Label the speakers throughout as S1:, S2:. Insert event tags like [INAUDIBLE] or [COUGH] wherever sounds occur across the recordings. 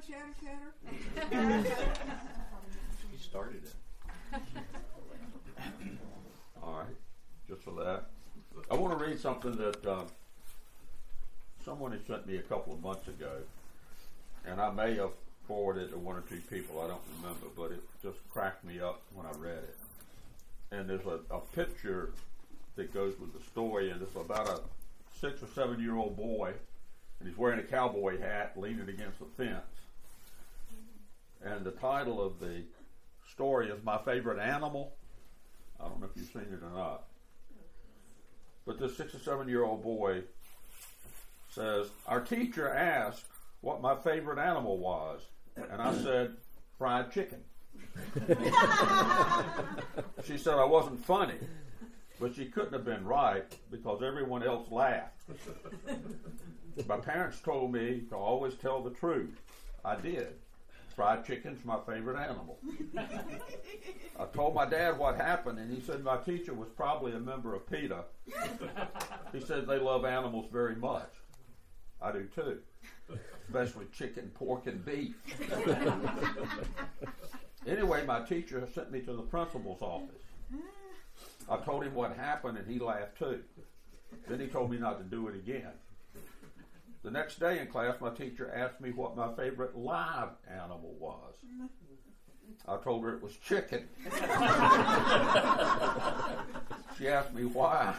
S1: chatter, chatter.
S2: He started it. [LAUGHS]
S3: All right, just for that. I want to read something that uh, someone had sent me a couple of months ago, and I may have forwarded it to one or two people. I don't remember, but it just cracked me up when I read it. And there's a, a picture that goes with the story, and it's about a six or seven year old boy, and he's wearing a cowboy hat, leaning against a fence. And the title of the story is My Favorite Animal. I don't know if you've seen it or not. But this six or seven year old boy says, Our teacher asked what my favorite animal was. And I said, Fried chicken. [LAUGHS] she said I wasn't funny, but she couldn't have been right because everyone else laughed. My parents told me to always tell the truth. I did. Fried chicken's my favorite animal. I told my dad what happened, and he said my teacher was probably a member of PETA. He said they love animals very much. I do too, especially chicken, pork, and beef. anyway, my teacher sent me to the principal's office. I told him what happened, and he laughed too. Then he told me not to do it again. The next day in class, my teacher asked me what my favorite live animal was. I told her it was chicken. [LAUGHS] she asked me why.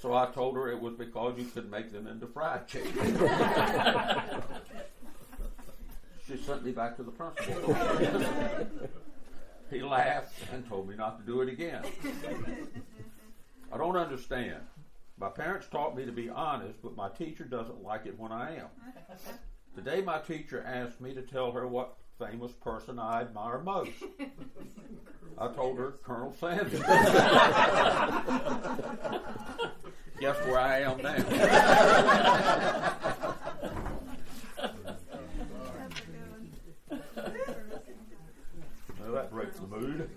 S3: So I told her it was because you could make them into fried chicken. she sent me back to the principal. he laughed and told me not to do it again. I don't understand. My parents taught me to be honest, but my teacher doesn't like it when I am. [LAUGHS] Today, my teacher asked me to tell her what famous person I admire most. I told her Colonel Sanders. [LAUGHS] Guess where I am now? [LAUGHS] well, that breaks the mood.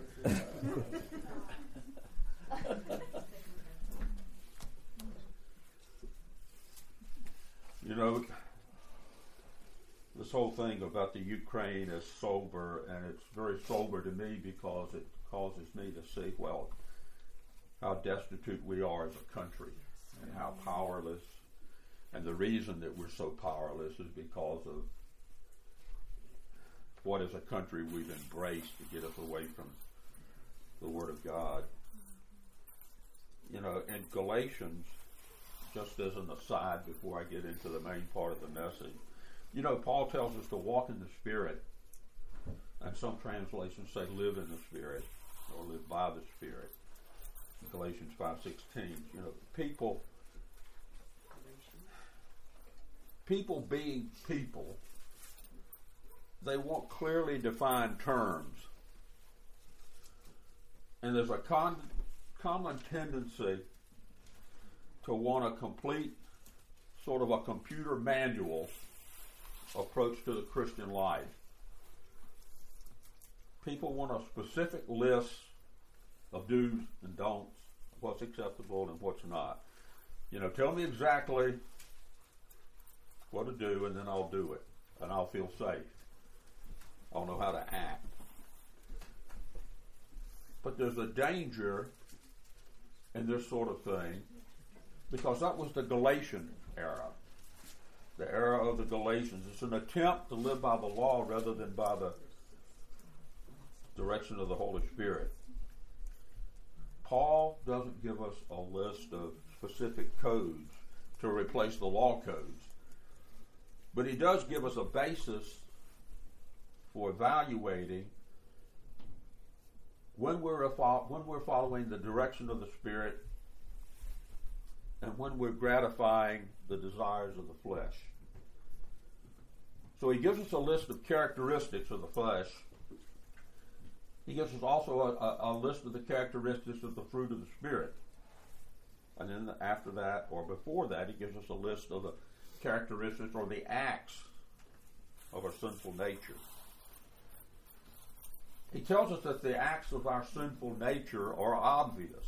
S3: You know, this whole thing about the Ukraine is sober, and it's very sober to me because it causes me to see, well, how destitute we are as a country and how powerless. And the reason that we're so powerless is because of what as a country we've embraced to get us away from the Word of God. You know, in Galatians, just as an aside before I get into the main part of the message. You know, Paul tells us to walk in the Spirit, and some translations say live in the Spirit or live by the Spirit. Galatians five sixteen. You know, people people being people, they want clearly defined terms. And there's a con- common tendency to want a complete, sort of a computer manual approach to the Christian life. People want a specific list of do's and don'ts, what's acceptable and what's not. You know, tell me exactly what to do, and then I'll do it, and I'll feel safe. I'll know how to act. But there's a danger in this sort of thing because that was the Galatian era. The era of the Galatians. It's an attempt to live by the law rather than by the direction of the Holy Spirit. Paul doesn't give us a list of specific codes to replace the law codes, but he does give us a basis for evaluating when we're, when we're following the direction of the Spirit and when we're gratifying the desires of the flesh. So he gives us a list of characteristics of the flesh. He gives us also a, a, a, list of the characteristics of the fruit of the Spirit. And then after that, or before that, he gives us a list of the characteristics or the acts of our sinful nature. He tells us that the acts of our sinful nature are obvious.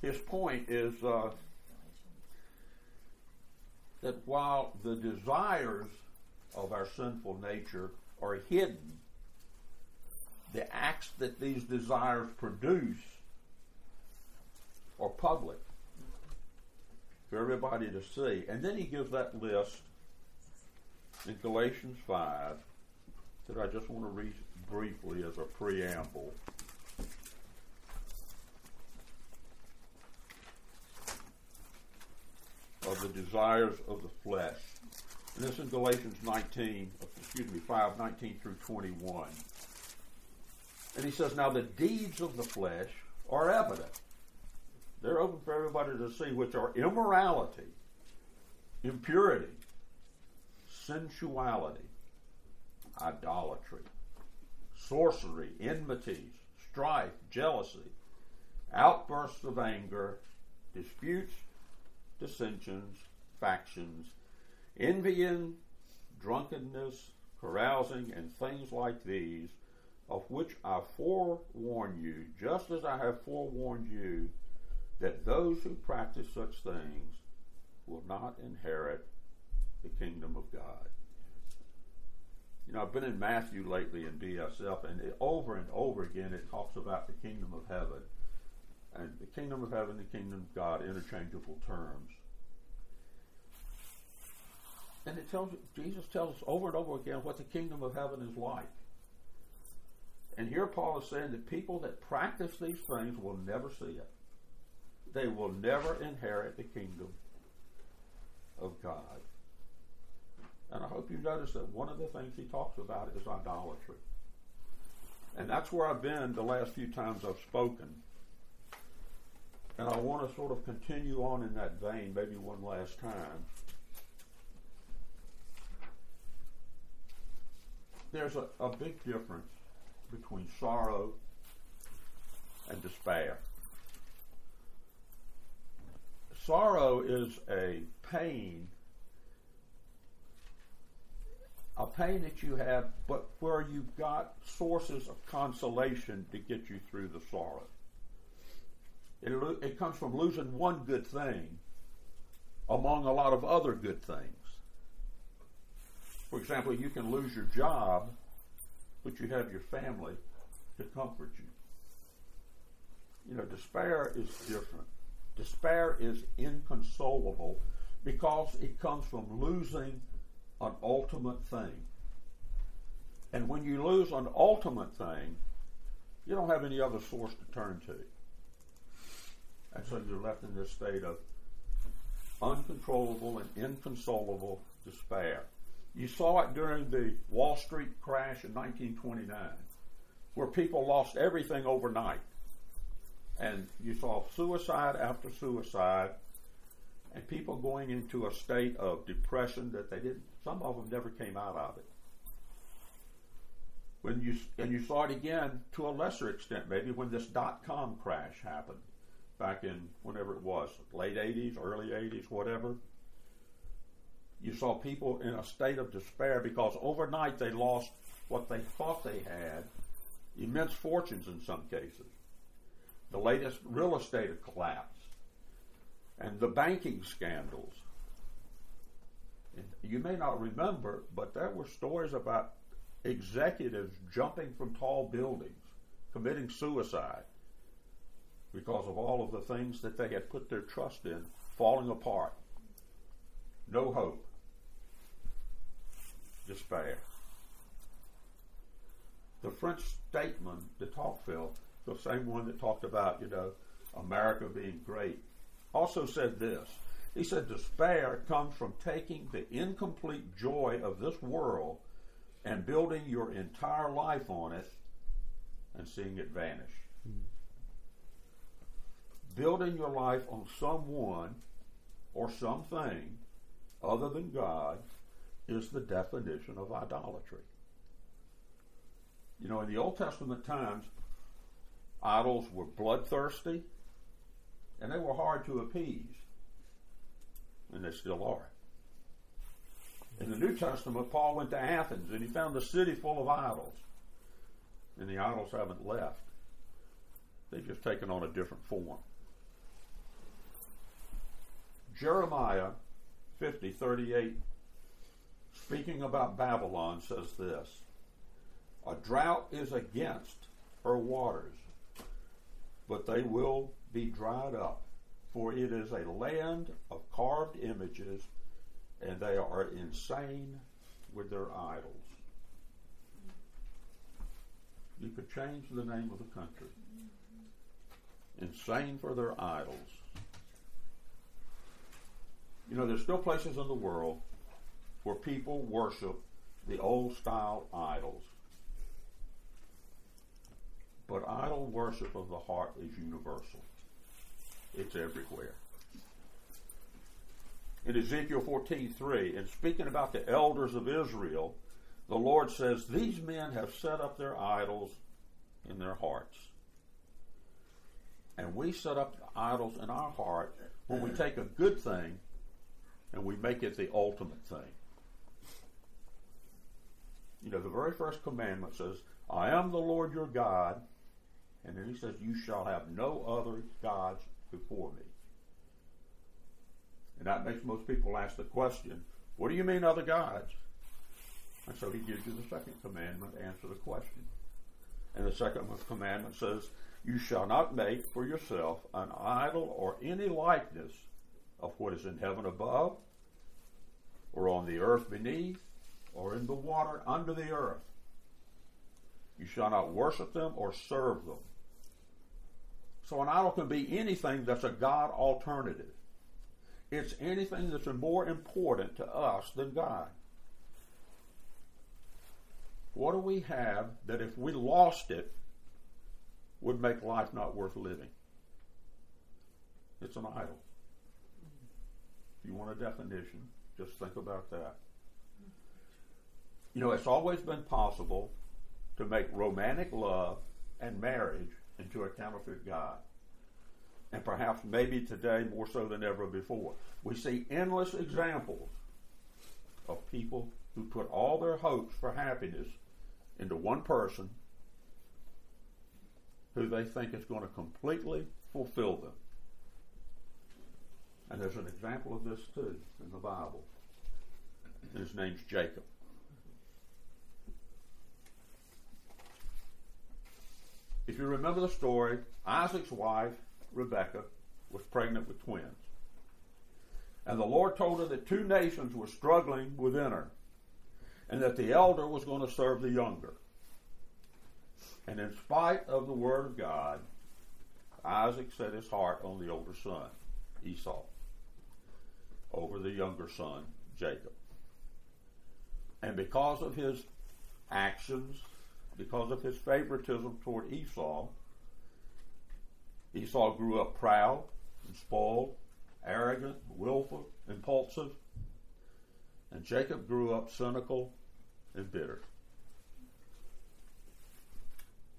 S3: His point is uh, that while the desires of our sinful nature are hidden. The acts that these desires produce are public for everybody to see. And then he gives that list in Galatians 5 that I just want to read briefly as a preamble. Of the desires of the flesh. And this is Galatians 19, excuse me, 5, 19 through 21. And he says, Now the deeds of the flesh are evident. They're open for everybody to see, which are immorality, impurity, sensuality, idolatry, sorcery, enmities, strife, jealousy, outbursts of anger, disputes, dissensions, factions, envying, drunkenness, carousing, and things like these, of which I forewarn you, just as I have forewarned you, that those who practice such things will not inherit the kingdom of God. You know, I've been in Matthew lately in BSF, and it, over and over again it talks about the kingdom of heaven. And the kingdom of heaven, the kingdom of God, interchangeable terms. And it tells Jesus tells us over and over again what the kingdom of heaven is like. And here Paul is saying that people that practice these things will never see it. They will never inherit the kingdom of God. And I hope you notice that one of the things he talks about is idolatry. And that's where I've been the last few times I've spoken. And I want to sort of continue on in that vein, maybe one last time. There's a, a big difference between sorrow and despair. Sorrow is a pain a pain that you have, but where you've got sources of consolation to get you through the sorrow. It, it comes from losing one good thing among a lot of other good things. For example, you can lose your job, but you have your family to comfort you. You know, despair is different. Despair is inconsolable because it comes from losing an ultimate thing. And when you lose an ultimate thing, you don't have any other source to turn to. And so you're left in this state of uncontrollable and inconsolable despair. You saw it during the Wall Street crash in 1929, where people lost everything overnight. And you saw suicide after suicide, and people going into a state of depression that they didn't some of them never came out of it. When you and you saw it again to a lesser extent, maybe when this dot com crash happened back in whenever it was, late 80s, early 80s, whatever. You saw people in a state of despair because overnight they lost what they thought they had, immense fortunes in some cases. The latest real estate collapse and the banking scandals you may not remember, but there were stories about executives jumping from tall buildings, committing suicide because of all of the things that they had put their trust in falling apart. No hope. Despair. The French statesman de Tocqueville, the same one that talked about, you know, America being great, also said this he said despair comes from taking the incomplete joy of this world and building your entire life on it and seeing it vanish. Mm-hmm. Building your life on someone or something other than God is the definition of idolatry. You know, in the Old Testament times, idols were bloodthirsty and they were hard to appease and they still are. In the New Testament, Paul went to Athens and he found the city full of idols. And the idols haven't left. They've just taken on a different form. Jeremiah 50, 38 speaking about Babylon, says this A drought is against her waters, but they will be dried up, for it is a land of carved images, and they are insane with their idols. You could change the name of the country. Insane for their idols. You know, there's still places in the world where people worship the old style idols. But idol worship of the heart is universal. It's everywhere. In Ezekiel 14:3, and speaking about the elders of Israel, the Lord says, These men have set up their idols in their hearts. And we set up idols in our heart when we take a good thing and we make it the ultimate thing. You know, the very first commandment says, I am the Lord your God. And then he says, You shall have no other gods before me. And that makes most people ask the question, What do you mean other gods? And so he gives you the second commandment to answer the question. And the second commandment says, You shall not make for yourself an idol or any likeness of what is in heaven above, or on the earth beneath, or in the water under the earth. You shall not worship them or serve them. So an idol can be anything that's a God alternative. It's anything that's more important to us than God. What do we have that if we lost it would make life not worth living? It's an idol. If you want a definition, just think about that. You know, it's always been possible to make romantic love and marriage into a counterfeit God. And perhaps maybe today more so than ever before. We see endless examples of people who put all their hopes for happiness into one person who they think is going to completely fulfill them. And there's an example of this too in the Bible. His name's Jacob. If you remember the story, Isaac's wife, Rebekah, was pregnant with twins. And the Lord told her that two nations were struggling within her and that the elder was going to serve the younger. And in spite of the word of God, Isaac set his heart on the older son, Esau, over the younger son, Jacob. And because of his actions, because of his favoritism toward Esau, Esau grew up proud and spoiled, arrogant, willful, impulsive, and Jacob grew up cynical and bitter.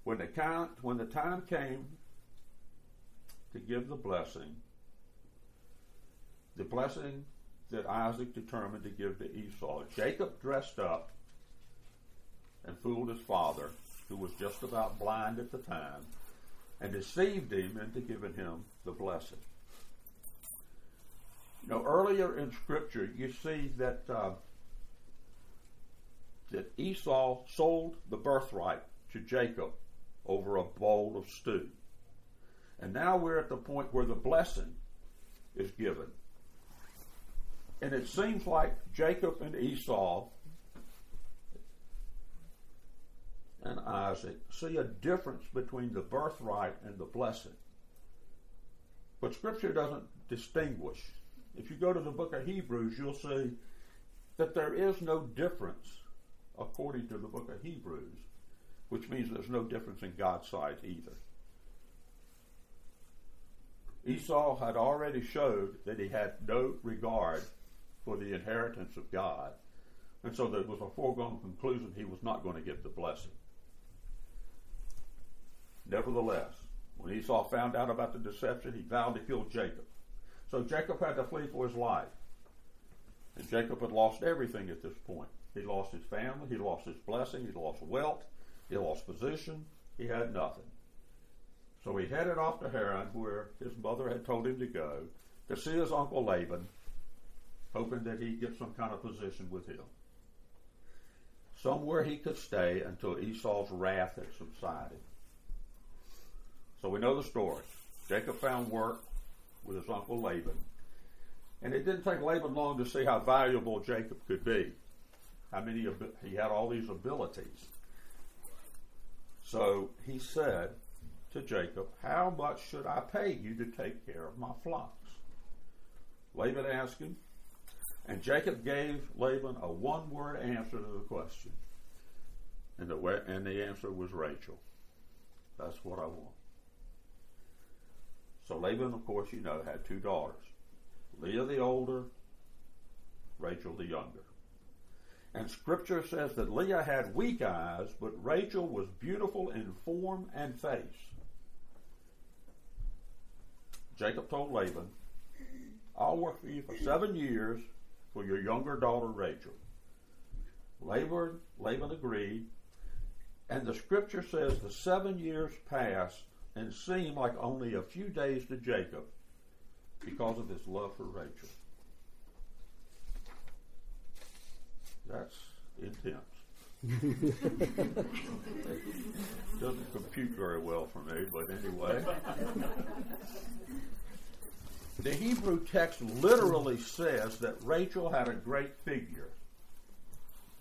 S3: When the, when the time came to give the blessing, the blessing that Isaac determined to give to Esau, Jacob dressed up and fooled his father, who was just about blind at the time, and deceived him into giving him the blessing. Know, earlier in Scripture, you see that uh, that Esau sold the birthright to Jacob over a bowl of stew. And now we're at the point where the blessing is given. And it seems like Jacob and Esau and Isaac see a difference between the birthright and the blessing. But Scripture doesn't distinguish. If you go to the book of Hebrews, you'll see that there is no difference according to the book of Hebrews, which means there's no difference in God's sight either. Esau had already showed that he had no regard for the inheritance of God, and so there was a foregone conclusion he was not going to get the blessing. Nevertheless, when Esau found out about the deception, he vowed to kill Jacob. So Jacob had to flee for his life. And Jacob had lost everything at this point. He lost his family, he lost his blessing, he lost wealth, he lost position, he had nothing. So he headed off to Haran, where his mother had told him to go, to see his uncle Laban, hoping that he'd get some kind of position with him. somewhere he could stay until Esau's wrath had subsided. So we know the story. Jacob found work with his uncle Laban. And it didn't take Laban long to see how valuable Jacob could be. How many he had all these abilities. So he said to Jacob, How much should I pay you to take care of my flocks? Laban asked him, and Jacob gave Laban a one word answer to the question. And the, and the answer was Rachel. That's what I want. So Laban, of course, you know, had two daughters Leah the older, Rachel the younger. And scripture says that Leah had weak eyes, but Rachel was beautiful in form and face. Jacob told Laban, I'll work for you for seven years for your younger daughter Rachel. Laban, Laban agreed, and the scripture says the seven years passed and seemed like only a few days to Jacob because of his love for Rachel. That's intense. [LAUGHS] Doesn't compute very well for me, but anyway. [LAUGHS] the Hebrew text literally says that Rachel had a great figure.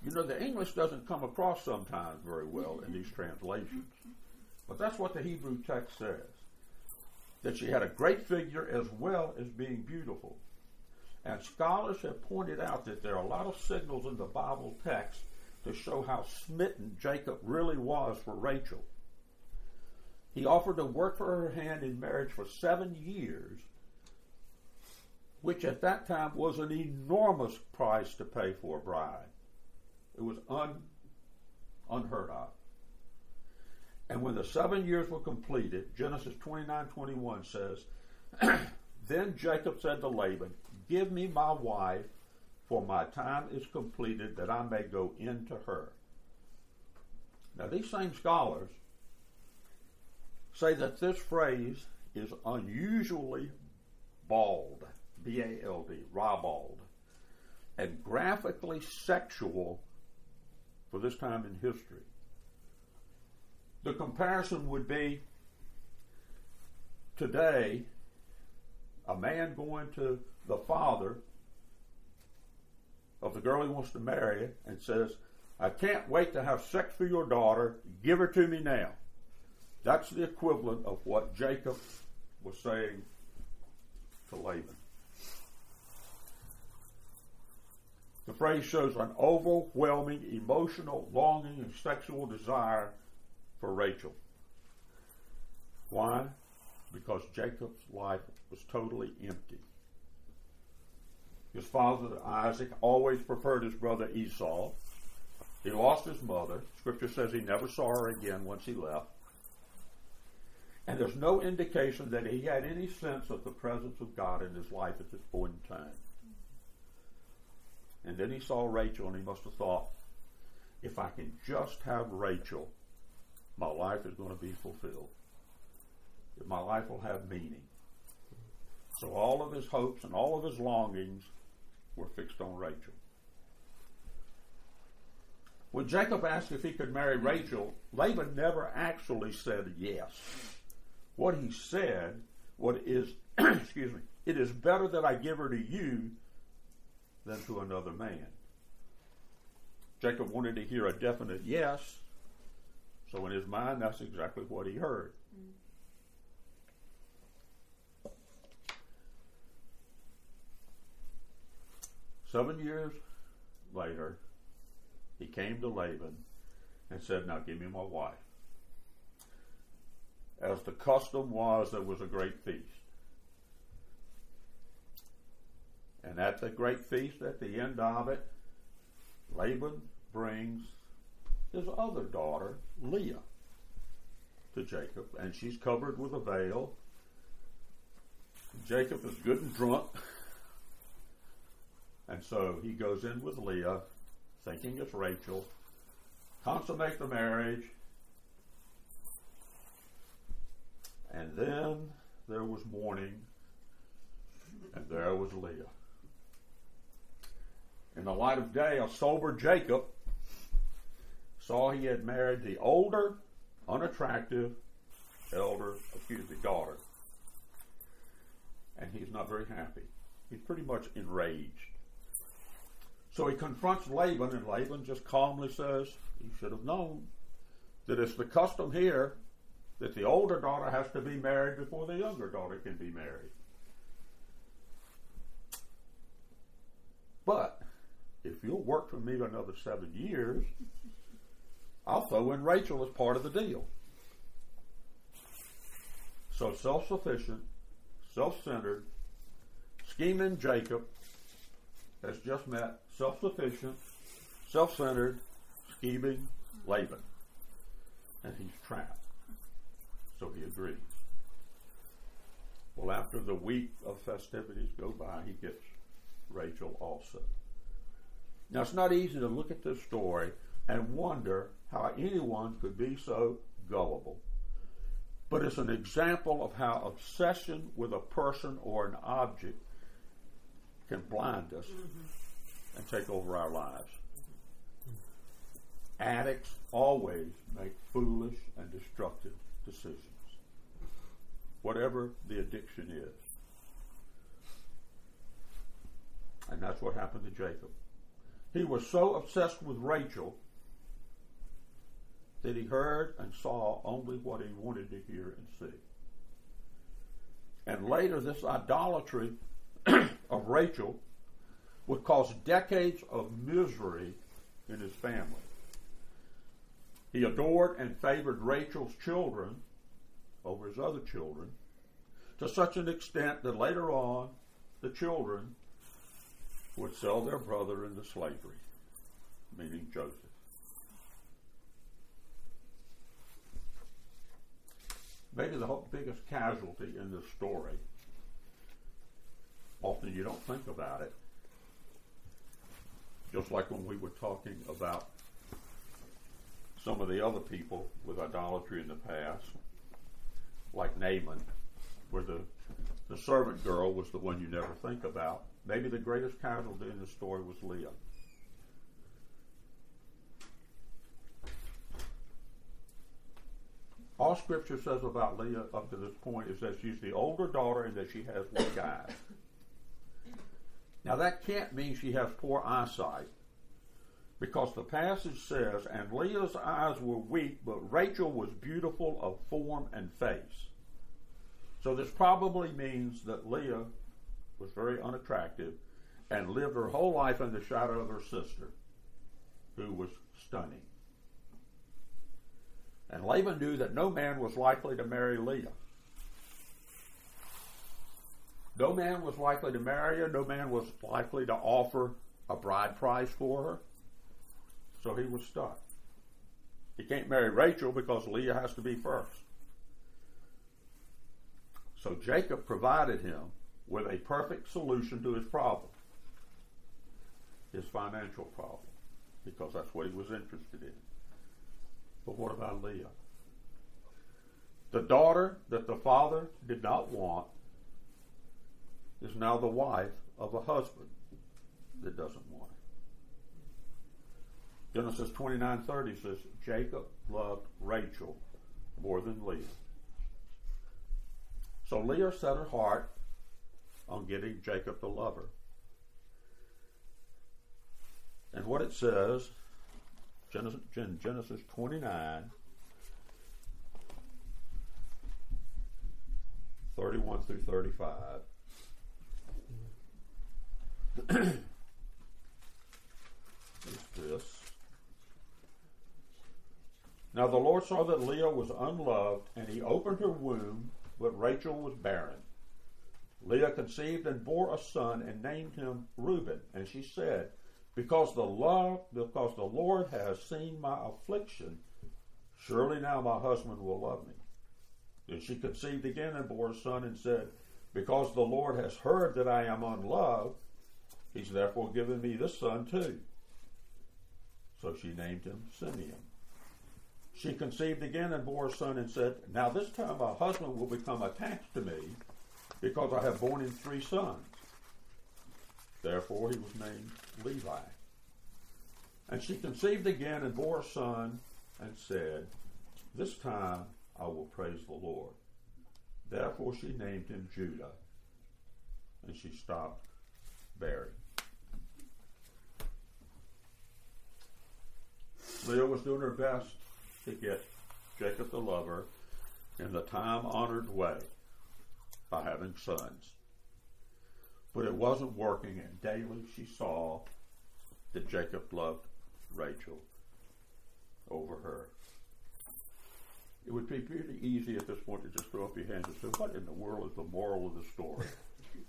S3: You know, the English doesn't come across sometimes very well in these translations. But that's what the Hebrew text says. That she had a great figure as well as being beautiful. And scholars have pointed out that there are a lot of signals in the Bible text to show how smitten Jacob really was for Rachel. He offered to work for her hand in marriage for seven years, which at that time was an enormous price to pay for a bride. It was un, unheard of. And when the seven years were completed, Genesis 29 21 says, [CLEARS THROAT] Then Jacob said to Laban, Give me my wife, for my time is completed that I may go in to her. Now, these same scholars say that this phrase is unusually bald, B A L D, ribald, and graphically sexual for this time in history. The comparison would be today, a man going to the father of the girl he wants to marry and says, I can't wait to have sex with your daughter. Give her to me now. That's the equivalent of what Jacob was saying to Laban. The phrase shows an overwhelming emotional longing and sexual desire for Rachel. Why? Because Jacob's life was totally empty. His father Isaac always preferred his brother Esau. He lost his mother. Scripture says he never saw her again once he left. And there's no indication that he had any sense of the presence of God in his life at this point in time. And then he saw Rachel and he must have thought, if I can just have Rachel, my life is going to be fulfilled. My life will have meaning. So all of his hopes and all of his longings were fixed on Rachel. When Jacob asked if he could marry Rachel, Laban never actually said yes. What he said, what is, [CLEARS THROAT] excuse me, it is better that I give her to you than to another man. Jacob wanted to hear a definite yes, so in his mind, that's exactly what he heard. Seven years later, he came to Laban and said, Now give me my wife. As the custom was, there was a great feast. And at the great feast, at the end of it, Laban brings his other daughter, Leah, to Jacob, and she's covered with a veil. Jacob is good and drunk, and so he goes in with Leah, thinking it's Rachel, consummate the marriage, and then there was mourning, and there was Leah. In the light of day, a sober Jacob saw he had married the older, unattractive, elder, excuse me, daughter. And he's not very happy. He's pretty much enraged. So he confronts Laban, and Laban just calmly says, He should have known that it's the custom here that the older daughter has to be married before the younger daughter can be married. But if you'll work for me another seven years, I'll throw in Rachel as part of the deal. So self sufficient, self centered, scheming Jacob has just met self sufficient, self centered, scheming Laban. And he's trapped. So he agrees. Well, after the week of festivities go by, he gets Rachel also. Now, it's not easy to look at this story and wonder how anyone could be so gullible. But it's an example of how obsession with a person or an object can blind us mm-hmm. and take over our lives. Addicts always make foolish and destructive decisions, whatever the addiction is. And that's what happened to Jacob. He was so obsessed with Rachel that he heard and saw only what he wanted to hear and see. And later, this idolatry [CLEARS THROAT] of Rachel would cause decades of misery in his family. He adored and favored Rachel's children over his other children to such an extent that later on the children would sell their brother into slavery, meaning Joseph. Maybe the biggest casualty in this story, often you don't think about it, just like when we were talking about some of the other people with idolatry in the past, like Naaman, where the, the servant girl was the one you never think about. Maybe the greatest casualty in the story was Leah. All Scripture says about Leah up to this point is that she's the older daughter and that she has weak eyes. Now that can't mean she has poor eyesight because the passage says, and Leah's eyes were weak, but Rachel was beautiful of form and face. So this probably means that Leah was very unattractive and lived her whole life in the shadow of her sister, who was stunning. And Laban knew that no man was likely to marry Leah. No man was likely to marry her. No man was likely to offer a bride price for her. So he was stuck. He can't marry Rachel because Leah has to be first. So Jacob provided him with a perfect solution to his problem, his financial problem, because that's what he was interested in. But what about Leah? The daughter that the father did not want is now the wife of a husband that doesn't want it. Genesis 29:30 says Jacob loved Rachel more than Leah. So Leah set her heart on getting Jacob to love her. And what it says, Genesis, Genesis 29, 31 through 35. [CLEARS THROAT] is this. Now the Lord saw that Leah was unloved, and he opened her womb, but Rachel was barren. Leah conceived and bore a son and named him Reuben. And she said, Because the love, because the Lord has seen my affliction, surely now my husband will love me. Then she conceived again and bore a son and said, Because the Lord has heard that I am unloved, he's therefore given me this son too. So she named him Simeon. She conceived again and bore a son and said, Now this time my husband will become attached to me because I have borne him three sons. Therefore he was named Levi. And she conceived again and bore a son and said, This time I will praise the Lord. Therefore she named him Judah. And she stopped bearing. Leah was doing her best to get Jacob to love her in the time honored way by having sons. But it wasn't working, and daily she saw that Jacob loved Rachel over her. It would be pretty easy at this point to just throw up your hands and say, What in the world is the moral of the story?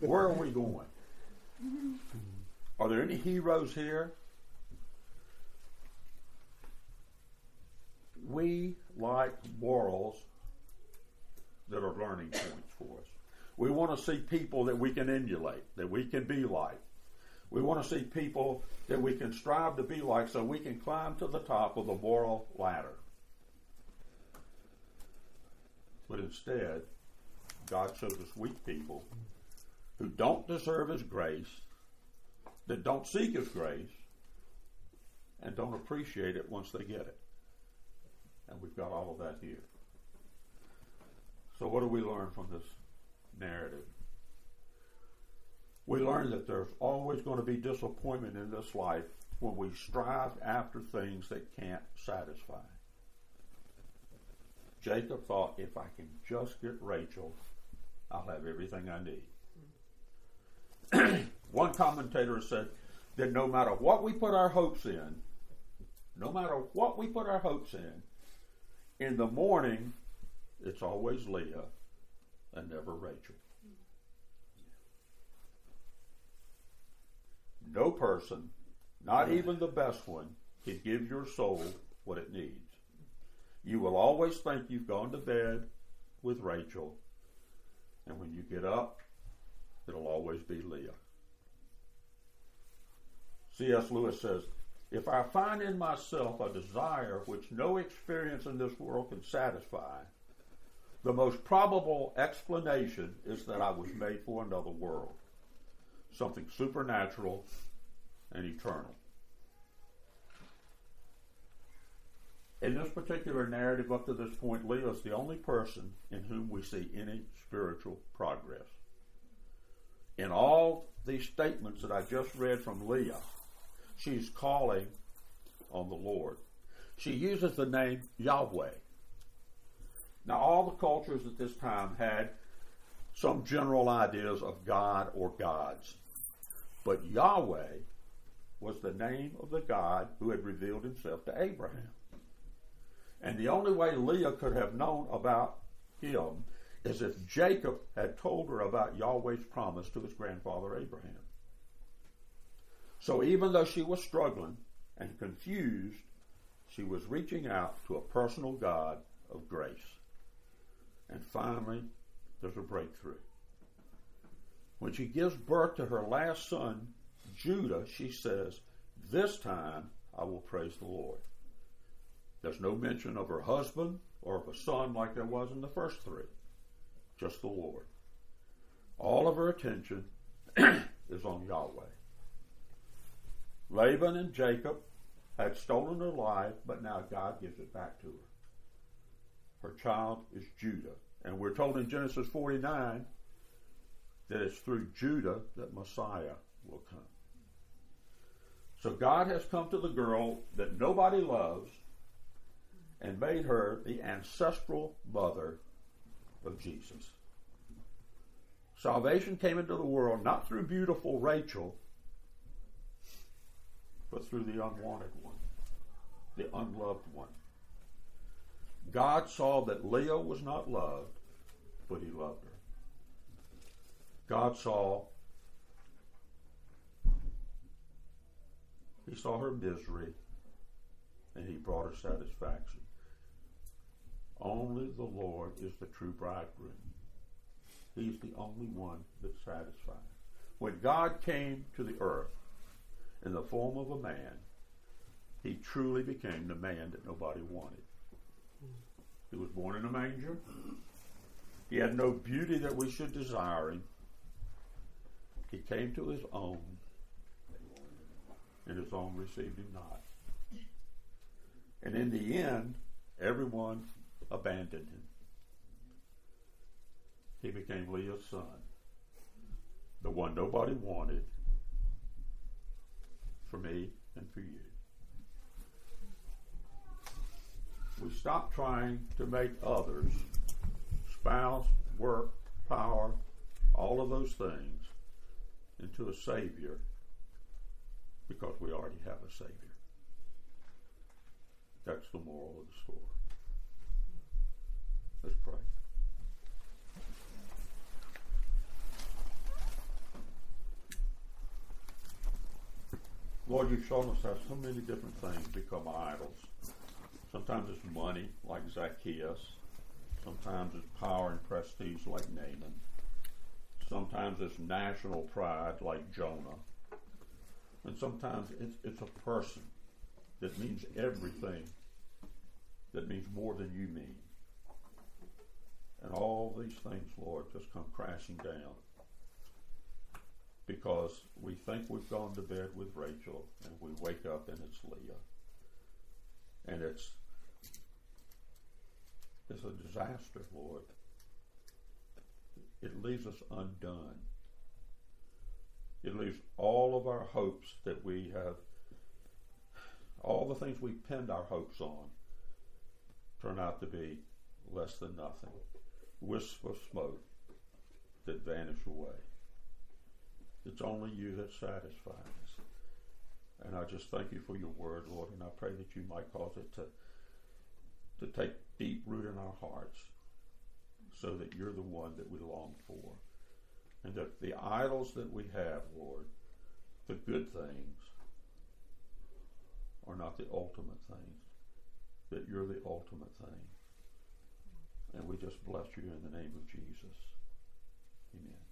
S3: Where are we going? Are there any heroes here? We like morals that are learning points for us. We want to see people that we can emulate, that we can be like. We want to see people that we can strive to be like so we can climb to the top of the moral ladder. But instead, God shows us weak people who don't deserve His grace, that don't seek His grace, and don't appreciate it once they get it. And we've got all of that here. So, what do we learn from this narrative? We learn that there's always going to be disappointment in this life when we strive after things that can't satisfy. Jacob thought, if I can just get Rachel, I'll have everything I need. [CLEARS THROAT] One commentator said that no matter what we put our hopes in, no matter what we put our hopes in, in the morning, it's always Leah and never Rachel. No person, not even the best one, can give your soul what it needs. You will always think you've gone to bed with Rachel, and when you get up, it'll always be Leah. C.S. Lewis says, If I find in myself a desire which no experience in this world can satisfy, the most probable explanation is that I was made for another world, something supernatural and eternal. In this particular narrative, up to this point, Leah is the only person in whom we see any spiritual progress. In all these statements that I just read from Leah, she's calling on the Lord. She uses the name Yahweh. Now, all the cultures at this time had some general ideas of God or gods, but Yahweh was the name of the God who had revealed himself to Abraham. And the only way Leah could have known about him is if Jacob had told her about Yahweh's promise to his grandfather Abraham. So even though she was struggling and confused, she was reaching out to a personal God of grace. And finally, there's a breakthrough. When she gives birth to her last son, Judah, she says, This time I will praise the Lord. There's no mention of her husband or of a son like there was in the first three, just the Lord. All of her attention [CLEARS THROAT] is on Yahweh. Laban and Jacob had stolen her life, but now God gives it back to her. Her child is Judah. And we're told in Genesis 49 that it's through Judah that Messiah will come. So God has come to the girl that nobody loves and made her the ancestral mother of Jesus. Salvation came into the world not through beautiful Rachel, but through the unwanted one, the unloved one. God saw that Leah was not loved, but he loved her. God saw he saw her misery and he brought her satisfaction. Only the Lord is the true bridegroom. He's the only one that satisfies. When God came to the earth in the form of a man, he truly became the man that nobody wanted. He was born in a manger. He had no beauty that we should desire him. He came to his own, and his own received him not. And in the end, everyone abandoned him. He became Leah's son, the one nobody wanted for me and for you. Stop trying to make others, spouse, work, power, all of those things, into a Savior because we already have a Savior. That's the moral of the story. Let's pray. Lord, you've shown us how so many different things become idols. Sometimes it's money, like Zacchaeus. Sometimes it's power and prestige, like Naaman. Sometimes it's national pride, like Jonah. And sometimes it's, it's a person that means everything, that means more than you mean. And all these things, Lord, just come crashing down because we think we've gone to bed with Rachel and we wake up and it's Leah. And it's it's a disaster, Lord. It leaves us undone. It leaves all of our hopes that we have, all the things we pinned our hopes on, turn out to be less than nothing. Wisp of smoke that vanish away. It's only you that satisfies. And I just thank you for your word, Lord, and I pray that you might cause it to to take deep root in our hearts so that you're the one that we long for. And that the idols that we have, Lord, the good things, are not the ultimate things, that you're the ultimate thing. And we just bless you in the name of Jesus. Amen.